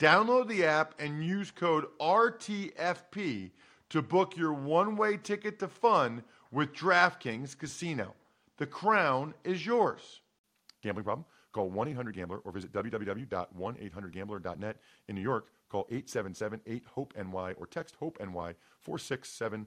Download the app and use code RTFP to book your one way ticket to fun with DraftKings Casino. The crown is yours. Gambling problem? Call 1 800 Gambler or visit www.1800Gambler.net. In New York, call 877 8 HOPE NY or text HOPE NY 467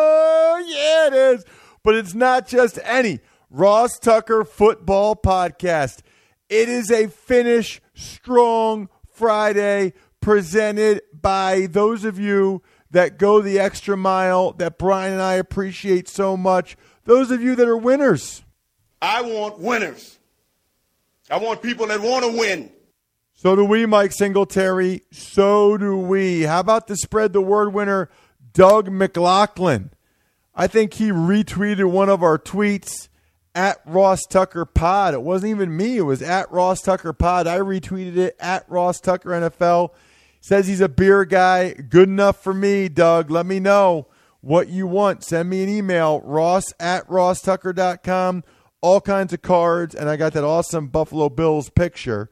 yeah, it is. But it's not just any Ross Tucker Football Podcast. It is a finish strong Friday presented by those of you that go the extra mile that Brian and I appreciate so much. Those of you that are winners. I want winners. I want people that want to win. So do we, Mike Singletary. So do we. How about the spread the word winner, Doug McLaughlin? I think he retweeted one of our tweets at Ross Tucker Pod. It wasn't even me, it was at Ross Tucker Pod. I retweeted it at Ross Tucker NFL. Says he's a beer guy. Good enough for me, Doug. Let me know what you want. Send me an email, ross at rosstucker.com. All kinds of cards. And I got that awesome Buffalo Bills picture.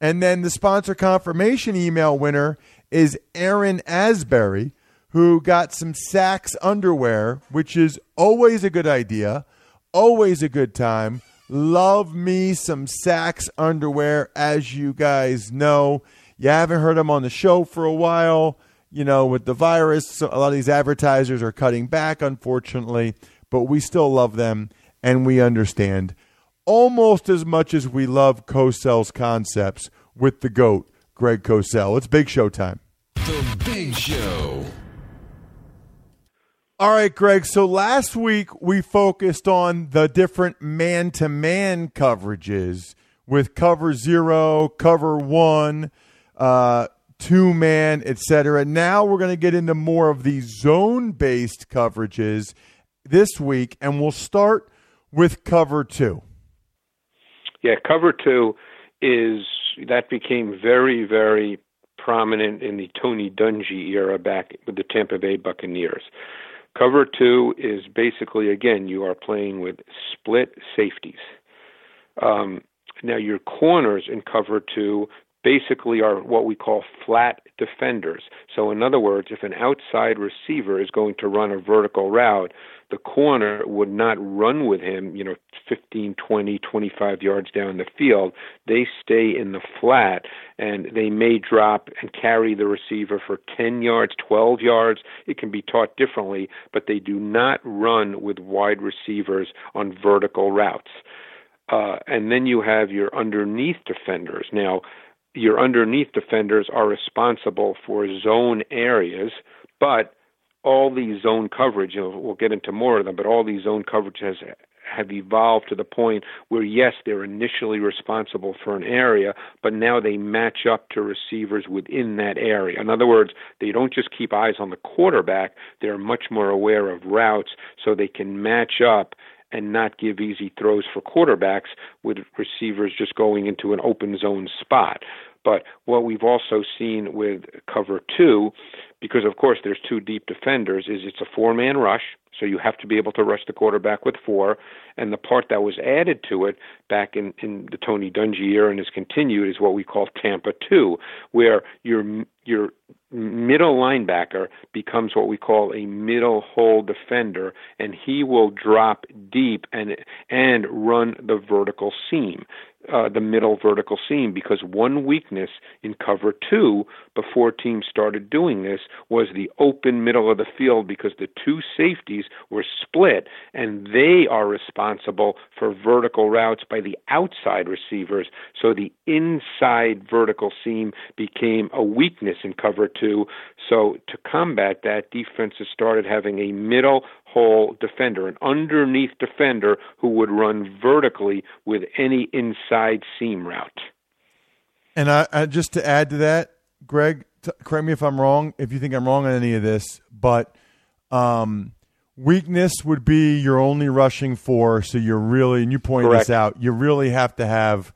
And then the sponsor confirmation email winner is Aaron Asbury, who got some Saxx underwear, which is always a good idea, always a good time. Love me some Saxx underwear, as you guys know. You haven't heard them on the show for a while. You know, with the virus, so a lot of these advertisers are cutting back, unfortunately, but we still love them and we understand almost as much as we love Cosell's concepts with the GOAT, Greg Cosell. It's big show time. The Big Show. All right, Greg. So last week we focused on the different man to man coverages with cover zero, cover one, uh, two man, etc. Now we're going to get into more of the zone based coverages this week, and we'll start with cover two. Yeah, cover two is that became very, very prominent in the Tony Dungy era back with the Tampa Bay Buccaneers. Cover two is basically, again, you are playing with split safeties. Um, now, your corners in cover two basically are what we call flat defenders. So, in other words, if an outside receiver is going to run a vertical route, the corner would not run with him, you know, 15, 20, 25 yards down the field. They stay in the flat and they may drop and carry the receiver for 10 yards, 12 yards. It can be taught differently, but they do not run with wide receivers on vertical routes. Uh, and then you have your underneath defenders. Now, your underneath defenders are responsible for zone areas, but all these zone coverage, you know, we'll get into more of them, but all these zone coverages have evolved to the point where yes, they're initially responsible for an area, but now they match up to receivers within that area. In other words, they don't just keep eyes on the quarterback, they're much more aware of routes so they can match up and not give easy throws for quarterbacks with receivers just going into an open zone spot. But what we've also seen with cover two, because of course there's two deep defenders, is it's a four man rush. So you have to be able to rush the quarterback with four. And the part that was added to it back in, in the Tony Dungy era and has continued is what we call Tampa 2, where your your middle linebacker becomes what we call a middle hole defender, and he will drop deep and and run the vertical seam. Uh, the middle vertical seam because one weakness in cover two before teams started doing this was the open middle of the field because the two safeties were split and they are responsible for vertical routes by the outside receivers. So the inside vertical seam became a weakness in cover two. So to combat that, defenses started having a middle hole defender, an underneath defender who would run vertically with any inside seam route. And I, I just to add to that, Greg, t- correct me if I'm wrong, if you think I'm wrong on any of this, but um, weakness would be your only rushing four. So you're really, and you pointed Correct. this out, you really have to have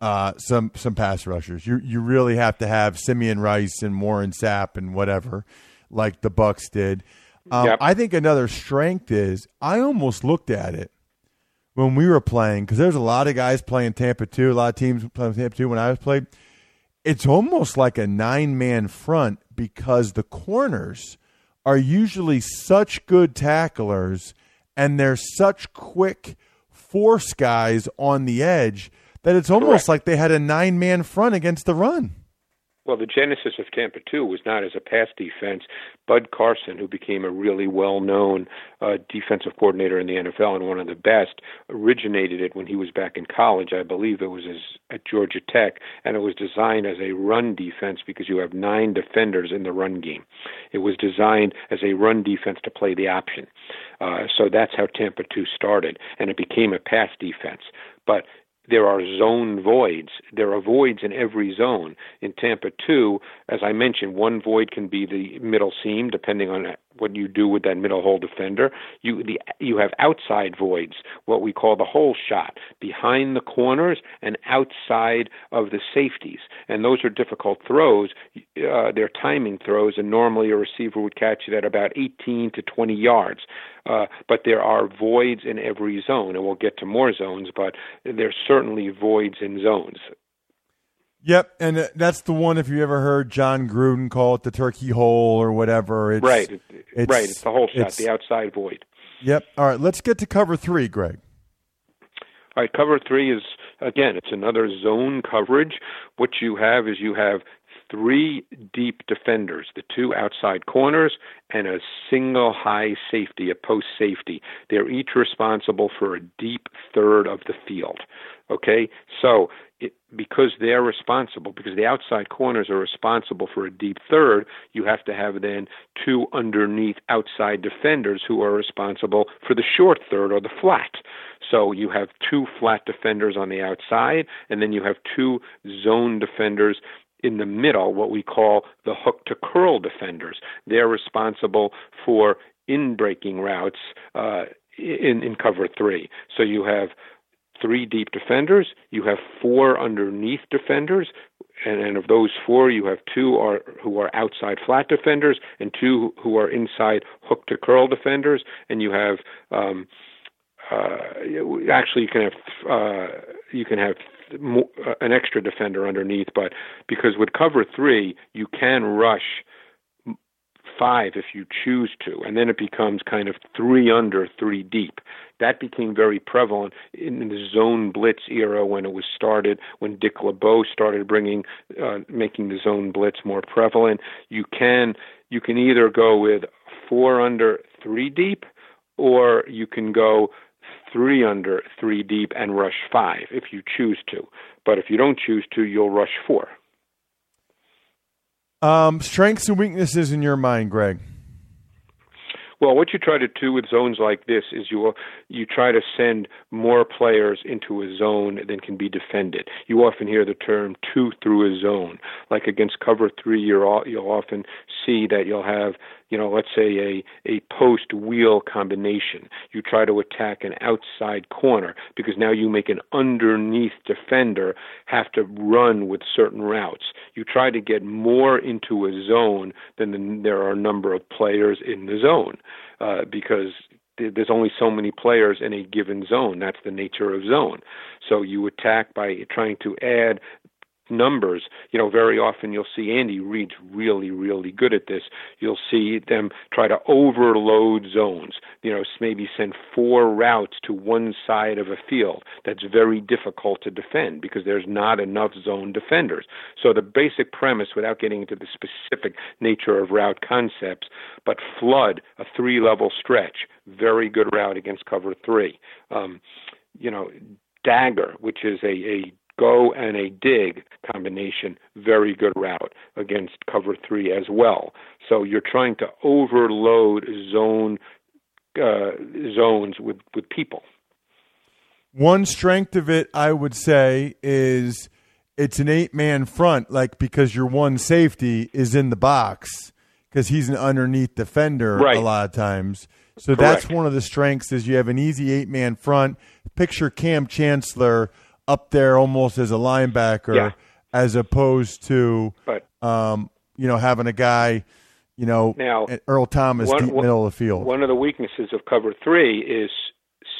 uh, some some pass rushers. You you really have to have Simeon Rice and Warren Sapp and whatever, like the Bucks did. Um, Yep. I think another strength is I almost looked at it when we were playing because there's a lot of guys playing Tampa two, a lot of teams playing Tampa two when I was played. It's almost like a nine man front because the corners are usually such good tacklers and they're such quick force guys on the edge that it's almost Correct. like they had a nine man front against the run. Well, the genesis of Tampa 2 was not as a pass defense. Bud Carson, who became a really well known uh, defensive coordinator in the NFL and one of the best, originated it when he was back in college. I believe it was his, at Georgia Tech, and it was designed as a run defense because you have nine defenders in the run game. It was designed as a run defense to play the option. Uh, so that's how Tampa 2 started, and it became a pass defense. But there are zone voids. There are voids in every zone. In Tampa 2, as I mentioned, one void can be the middle seam, depending on what you do with that middle hole defender. You the you have outside voids, what we call the hole shot, behind the corners and outside of the safeties. And those are difficult throws. Uh, they're timing throws, and normally a receiver would catch it at about 18 to 20 yards. Uh, but there are voids in every zone, and we'll get to more zones, but there's certainly voids in zones. Yep, and uh, that's the one. If you ever heard Jon Gruden call it the turkey hole or whatever, it's, right, it's- right. It's the hole shot, the outside void. Yep. All right, let's get to cover three, Greg. All right, cover three is again, it's another zone coverage. What you have is you have three deep defenders, the two outside corners, and a single high safety, a post safety. They're each responsible for a deep third of the field. Okay, so it, because they're responsible, because the outside corners are responsible for a deep third, you have to have then two underneath outside defenders who are responsible for the short third or the flat. So you have two flat defenders on the outside, and then you have two zone defenders in the middle, what we call the hook to curl defenders. They're responsible for in breaking routes uh, in, in cover three. So you have three deep defenders, you have four underneath defenders, and, and of those four, you have two are who are outside flat defenders and two who are inside hook to curl defenders, and you have um, uh, actually you can have uh, you can have uh, an extra defender underneath, but because with cover three, you can rush five if you choose to, and then it becomes kind of three under, three deep. That became very prevalent in the zone blitz era when it was started, when Dick LeBeau started bringing, uh, making the zone blitz more prevalent. You can you can either go with four under, three deep, or you can go three under, three deep, and rush five if you choose to. But if you don't choose to, you'll rush four. Um, strengths and weaknesses in your mind, Greg. Well, what you try to do with zones like this is you you try to send more players into a zone than can be defended. You often hear the term two through a zone. Like against cover three, you're, all, you'll often see that you'll have, you know, let's say a a post wheel combination. You try to attack an outside corner because now you make an underneath defender have to run with certain routes. You try to get more into a zone than the, there are a number of players in the zone uh, because there's only so many players in a given zone. That's the nature of zone. So you attack by trying to add numbers, you know, very often you'll see Andy Reid's really, really good at this. You'll see them try to overload zones, you know, maybe send four routes to one side of a field. That's very difficult to defend because there's not enough zone defenders. So the basic premise, without getting into the specific nature of route concepts, but flood a three level stretch, very good route against cover three. Um, you know, dagger, which is a, a go and a dig combination, very good route against cover three as well. So you're trying to overload zone uh, zones with, with people. One strength of it, I would say, is it's an eight man front, like because your one safety is in the box because he's an underneath defender Right. a lot of times. So Correct. that's one of the strengths is you have an easy eight man front. Picture Kam Chancellor up there almost as a linebacker, Yeah. as opposed to But um, you know having a guy, you know, Now, Earl Thomas one- deep one- middle of the field. One of the weaknesses of cover three is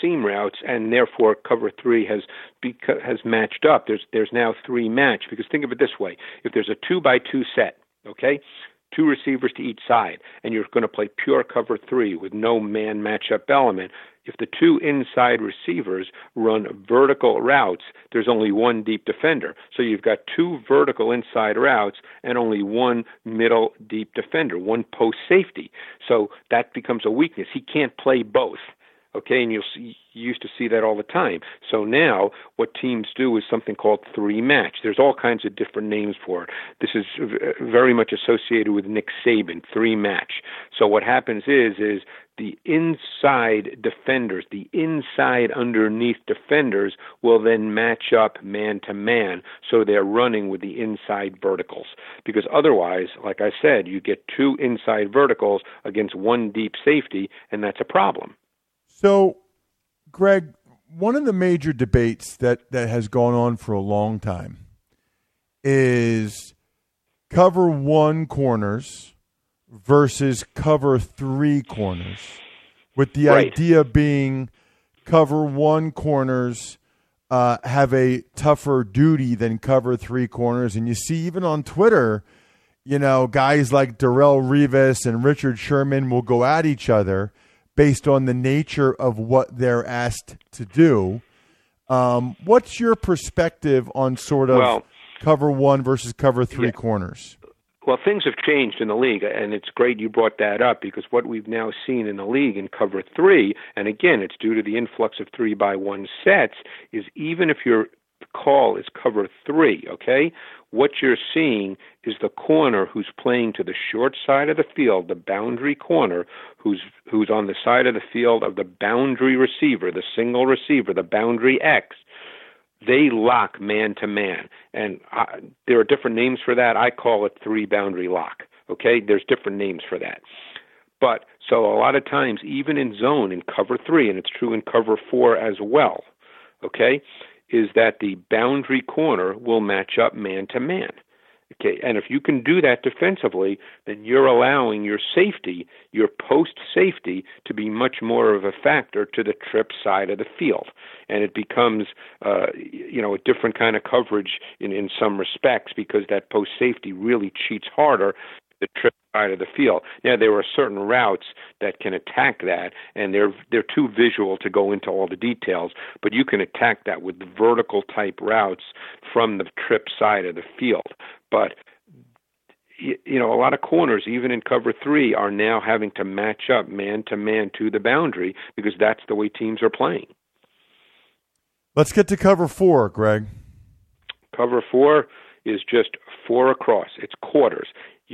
seam routes, and therefore cover three has beca- has matched up. There's there's now three match because think of it this way: if there's a two by two set, okay, two receivers to each side, and you're going to play pure cover three with no man matchup element. If the two inside receivers run vertical routes, there's only one deep defender. So you've got two vertical inside routes and only one middle deep defender, one post safety. So that becomes a weakness. He can't play both. Okay, and you'll see, you used to see that all the time. So now, what teams do is something called three match. There's all kinds of different names for it. This is very much associated with Nick Saban, three match. So what happens is, is the inside defenders, the inside underneath defenders, will then match up man to man. So they're running with the inside verticals. Because otherwise, like I said, you get two inside verticals against one deep safety, and that's a problem. So, Greg, one of the major debates that, that has gone on for a long time is cover one corners versus cover three corners, with the Right. idea being cover one corners uh, have a tougher duty than cover three corners. And you see, even on Twitter, you know, guys like Darrelle Revis and Richard Sherman will go at each other based on the nature of what they're asked to do. Um, what's your perspective on sort of Well- cover one versus cover three Yeah. corners? Well, things have changed in the league, and it's great you brought that up because what we've now seen in the league in cover three, and again, it's due to the influx of three by one sets, is even if your call is cover three, okay, what you're seeing is the corner who's playing to the short side of the field, the boundary corner, who's who's on the side of the field of the boundary receiver, the single receiver, the boundary X they lock man to man. And I, there are different names for that. I call it three boundary lock. Okay, there's different names for that. But so a lot of times, even in zone in cover three, and it's true in cover four as well. Okay, is that the boundary corner will match up man to man. Okay, and if you can do that defensively, then you're allowing your safety, your post safety, to be much more of a factor to the trip side of the field, and it becomes, uh, you know, a different kind of coverage in in some respects because that post safety really cheats harder the trip side of the field. Now there are certain routes that can attack that, and they're they're too visual to go into all the details. But you can attack that with vertical type routes from the trip side of the field. But you know, a lot of corners, even in cover three, are now having to match up man to man to the boundary because that's the way teams are playing. Let's get to cover four, Greg. Cover four is just four across. It's quarters.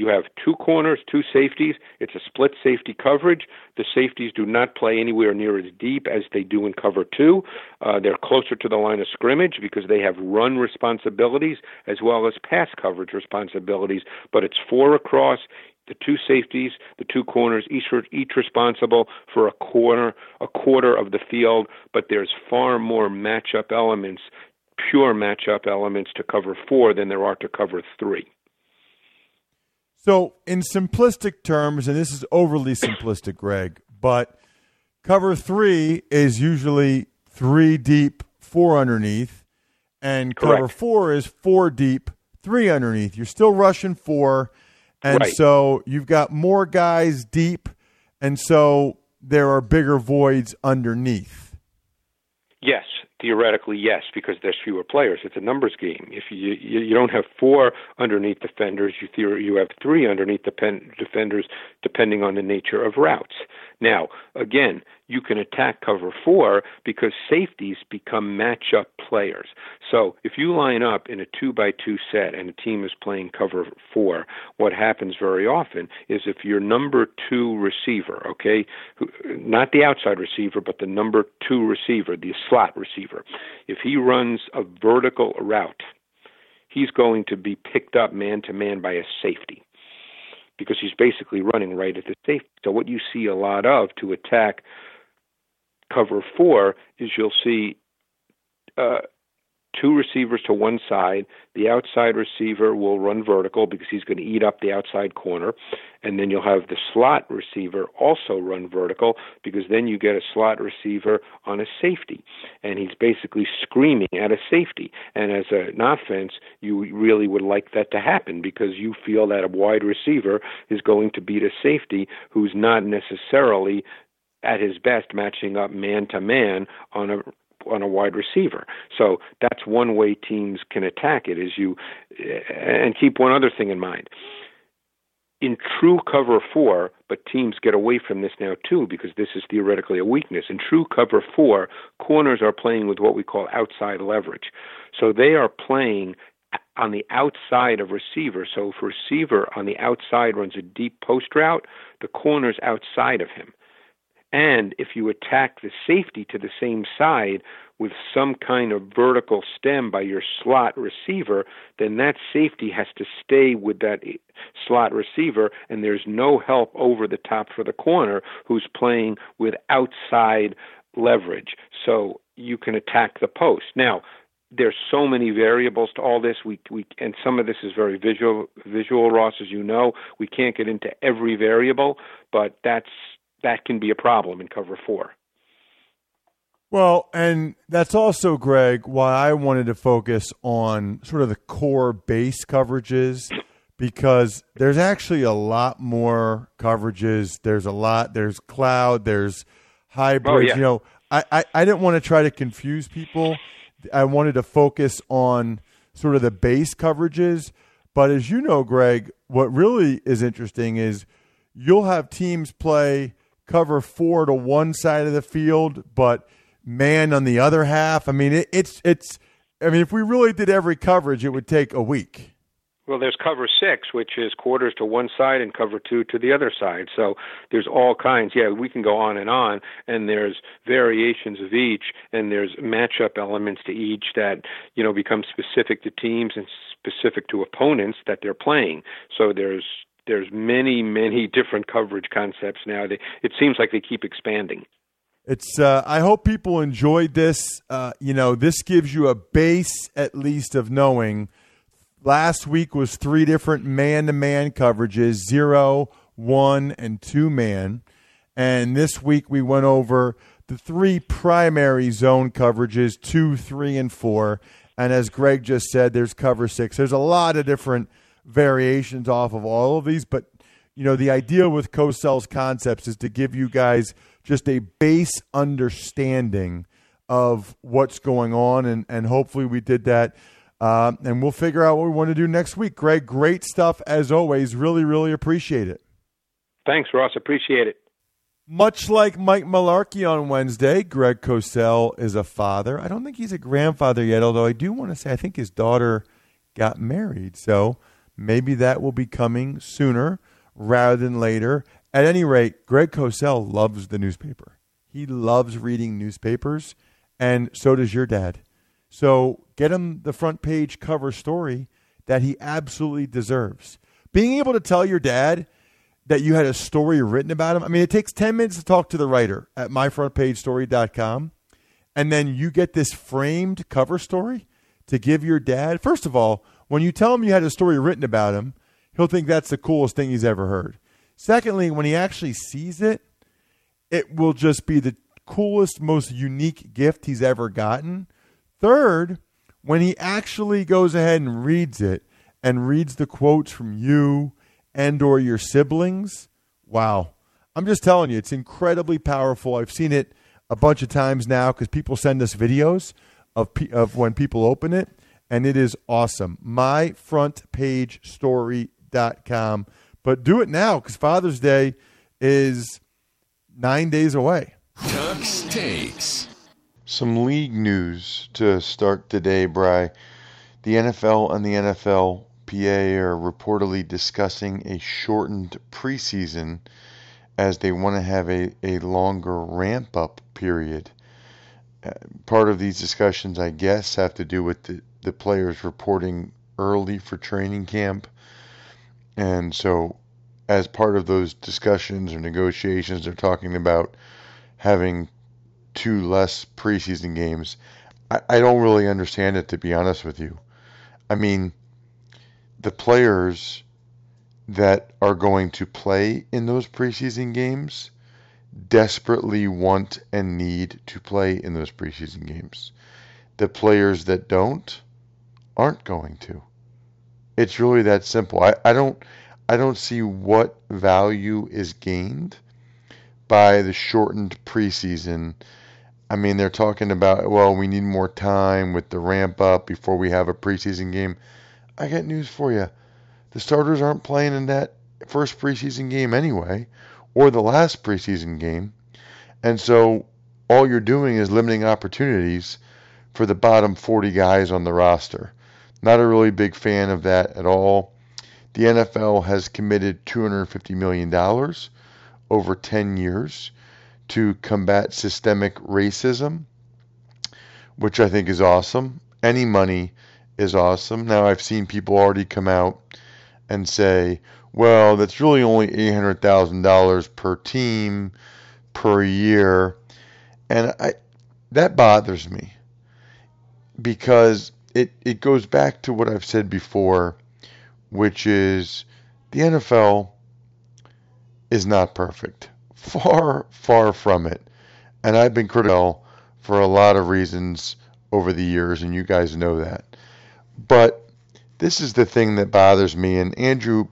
You have two corners, two safeties. It's a split safety coverage. The safeties do not play anywhere near as deep as they do in cover two. Uh, they're closer to the line of scrimmage because they have run responsibilities as well as pass coverage responsibilities. But it's four across. The two safeties, the two corners, each each responsible for a corner, a quarter of the field. But there's far more matchup elements, pure matchup elements to cover four than there are to cover three. So, in simplistic terms, and this is overly simplistic, Greg, but cover three is usually three deep, four underneath, and cover four is four deep, three underneath. You're still rushing four, and Right. so you've got more guys deep, and so there are bigger voids underneath. Yes, theoretically, yes, because there's fewer players. It's a numbers game. If you you, you don't have four underneath defenders, you theor- you have three underneath depen- defenders, depending on the nature of routes. Now, again, you can attack cover four because safeties become matchup players. So if you line up in a two by two set and a team is playing cover four, what happens very often is if your number two receiver, okay, not the outside receiver, but the number two receiver, the slot receiver, if he runs a vertical route, he's going to be picked up man to man by a safety because he's basically running right at the safety. So what you see a lot of to attack cover four is you'll see uh, two receivers to one side. The outside receiver will run vertical because he's going to eat up the outside corner. And then you'll have the slot receiver also run vertical because then you get a slot receiver on a safety. And he's basically screaming at a safety. And as an offense, you really would like that to happen because you feel that a wide receiver is going to beat a safety who's not necessarily at his best matching up man to man on a on a wide receiver. So that's one way teams can attack it is you and keep one other thing in mind. In true cover 4, but teams get away from this now too because this is theoretically a weakness. In true cover 4, corners are playing with what we call outside leverage. So they are playing on the outside of receiver. So if receiver on the outside runs a deep post route, the corner's outside of him. And if you attack the safety to the same side with some kind of vertical stem by your slot receiver, then that safety has to stay with that slot receiver, and there's no help over the top for the corner who's playing with outside leverage. So you can attack the post. Now, there's so many variables to all this. We we and some of this is very visual visual Ross, as you know. We can't get into every variable, but that's that can be a problem in cover four. Well, and that's also, Greg, why I wanted to focus on sort of the core base coverages because there's actually a lot more coverages. There's a lot, there's cloud, there's oh, hybrids. Oh, yeah. You know, I, I, I didn't want to try to confuse people. I wanted to focus on sort of the base coverages. But as you know, Greg, what really is interesting is you'll have teams play cover four to one side of the field, but man on the other half. I mean, it, it's it's. I mean, if we really did every coverage, it would take a week. Well, there's cover six, which is quarters to one side, and cover two to the other side. So there's all kinds. Yeah, we can go on and on, and there's variations of each, and there's matchup elements to each that you know become specific to teams and specific to opponents that they're playing. So there's there's many many different coverage concepts now. It seems like they keep expanding. It's. Uh, I hope people enjoyed this. Uh, you know, this gives you a base at least of knowing. Last week was three different man-to-man coverages: zero, one, and two man. And this week we went over the three primary zone coverages: two, three, and four. And as Greg just said, there's cover six. There's a lot of different variations off of all of these, but you know the idea with Cosell's concepts is to give you guys just a base understanding of what's going on, and and hopefully we did that. Uh, and we'll figure out what we want to do next week. Greg, great stuff as always. Really, really appreciate it. Thanks, Ross. Appreciate it. Much like Mike Mularkey on Wednesday, Greg Cosell is a father. I don't think he's a grandfather yet, although I do want to say I think his daughter got married. So maybe that will be coming sooner rather than later. At any rate, Greg Cosell loves the newspaper. He loves reading newspapers, and so does your dad. So get him the front page cover story that he absolutely deserves. Being able to tell your dad that you had a story written about him. I mean, it takes 10 minutes to talk to the writer at myfrontpagestory.com. And then you get this framed cover story to give your dad. First of all, when you tell him you had a story written about him, he'll think that's the coolest thing he's ever heard. Secondly, when he actually sees it, it will just be the coolest, most unique gift he's ever gotten. Third, when he actually goes ahead and reads it and reads the quotes from you and or your siblings, wow. I'm just telling you, it's incredibly powerful. I've seen it a bunch of times now because people send us videos of of when people open it, and it is awesome. MyFrontPageStory.com. But do it now because Father's Day is nine days away. Tux takes. Some league news to start today, Bry. The NFL and the NFLPA are reportedly discussing a shortened preseason as they want to have a, a longer ramp up period. Uh, part of these discussions, I guess, have to do with the, the players reporting early for training camp. And so, as part of those discussions or negotiations, they're talking about having two less preseason games. I, I don't really understand it, to be honest with you. I mean, the players that are going to play in those preseason games desperately want and need to play in those preseason games. The players that don't aren't going to. It's really that simple. I, I don't I don't see what value is gained by the shortened preseason. I mean, they're talking about, well, we need more time with the ramp up before we have a preseason game. I got news for you. The starters aren't playing in that first preseason game anyway, or the last preseason game. And so all you're doing is limiting opportunities for the bottom 40 guys on the roster. Not a really big fan of that at all. The NFL has committed $250 million over 10 years to combat systemic racism, which I think is awesome. Any money is awesome. Now, I've seen people already come out and say, well, that's really only $800,000 per team per year. And I, that bothers me because it, it goes back to what I've said before, which is the NFL is not perfect. Far, far from it. And I've been critical for a lot of reasons over the years, and you guys know that. But this is the thing that bothers me, and Andrew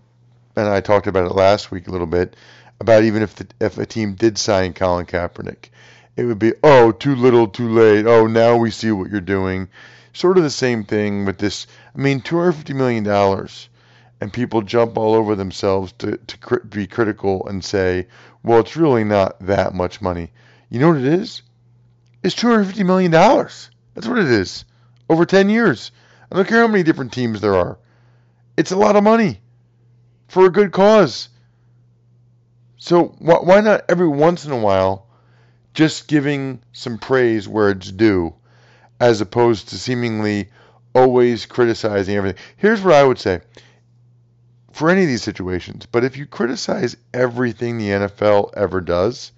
and I talked about it last week a little bit about even if the, if a team did sign Colin Kaepernick, it would be oh too little, too late. Oh now we see what you're doing. Sort of the same thing with this. I mean, 250 million dollars and people jump all over themselves to, to be critical and say, well, it's really not that much money. You know what it is? It's $250 million. That's what it is. Over 10 years. I don't care how many different teams there are. It's a lot of money for a good cause. So wh- why not every once in a while just giving some praise where it's due as opposed to seemingly always criticizing everything? Here's what I would say for any of these situations. But if you criticize everything the NFL ever does,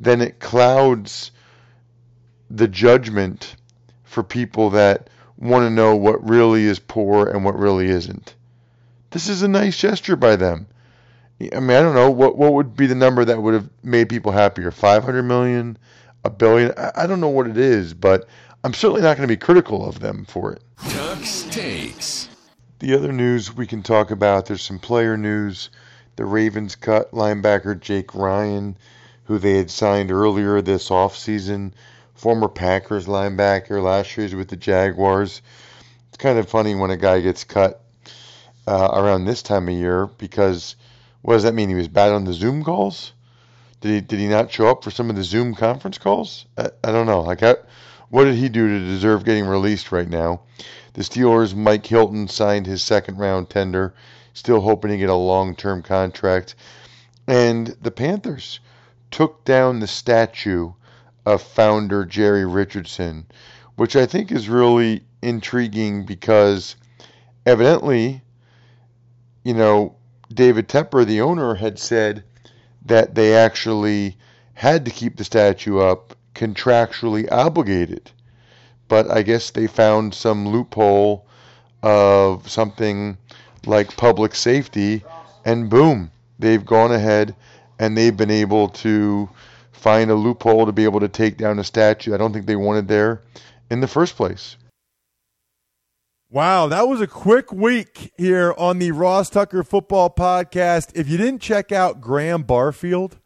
then it clouds the judgment for people that want to know what really is poor and what really isn't. This is a nice gesture by them. I mean, I don't know what what would be the number that would have made people happier. Five hundred million, a billion. I, I don't know what it is, but I'm certainly not going to be critical of them for it. Tux takes. The other news we can talk about, there's some player news. The Ravens cut linebacker Jake Ryan, who they had signed earlier this offseason. Former Packers linebacker, last year with the Jaguars. It's kind of funny when a guy gets cut uh, around this time of year because what does that mean? He was bad on the Zoom calls? Did he did he not show up for some of the Zoom conference calls? I, I don't know. Like, I, what did he do to deserve getting released right now? The Steelers' Mike Hilton signed his second round tender, still hoping to get a long term contract. And the Panthers took down the statue of founder Jerry Richardson, which I think is really intriguing because evidently, you know, David Tepper, the owner, had said that they actually had to keep the statue up, contractually obligated but I guess they found some loophole of something like public safety, and boom, they've gone ahead and they've been able to find a loophole to be able to take down a statue I don't think they wanted there in the first place. Wow, that was a quick week here on the Ross Tucker Football Podcast. If you didn't check out Graham Barfield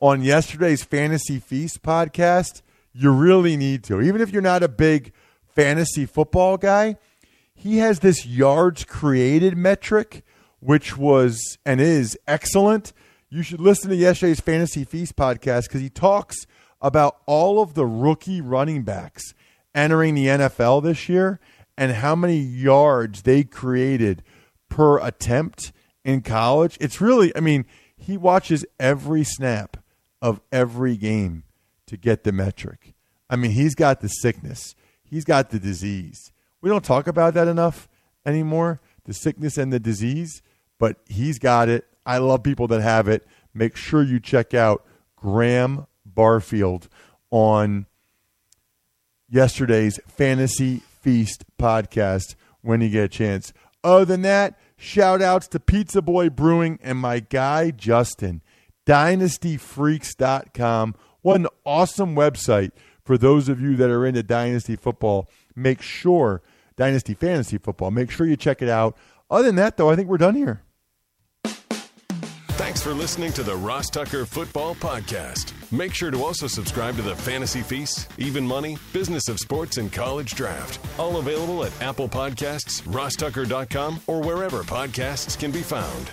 on yesterday's Fantasy Feast podcast, you really need to. Even if you're not a big fantasy football guy, he has this yards created metric, which was and is excellent. You should listen to yesterday's Fantasy Feast podcast because he talks about all of the rookie running backs entering the NFL this year and how many yards they created per attempt in college. It's really, I mean, he watches every snap of every game to get the metric. I mean, he's got the sickness, he's got the disease. We don't talk about that enough anymore the sickness and the disease, but he's got it. I love people that have it. Make sure you check out Graham Barfield on yesterday's Fantasy Feast podcast when you get a chance. Other than that, shout outs to Pizza Boy Brewing and my guy Justin, dynastyfreaks.com. What an awesome website for those of you that are into Dynasty football. Make sure, Dynasty Fantasy football, make sure you check it out. Other than that, though, I think we're done here. Thanks for listening to the Ross Tucker Football Podcast. Make sure to also subscribe to the Fantasy Feast, Even Money, Business of Sports, and College Draft. All available at Apple Podcasts, rosstucker.com, or wherever podcasts can be found.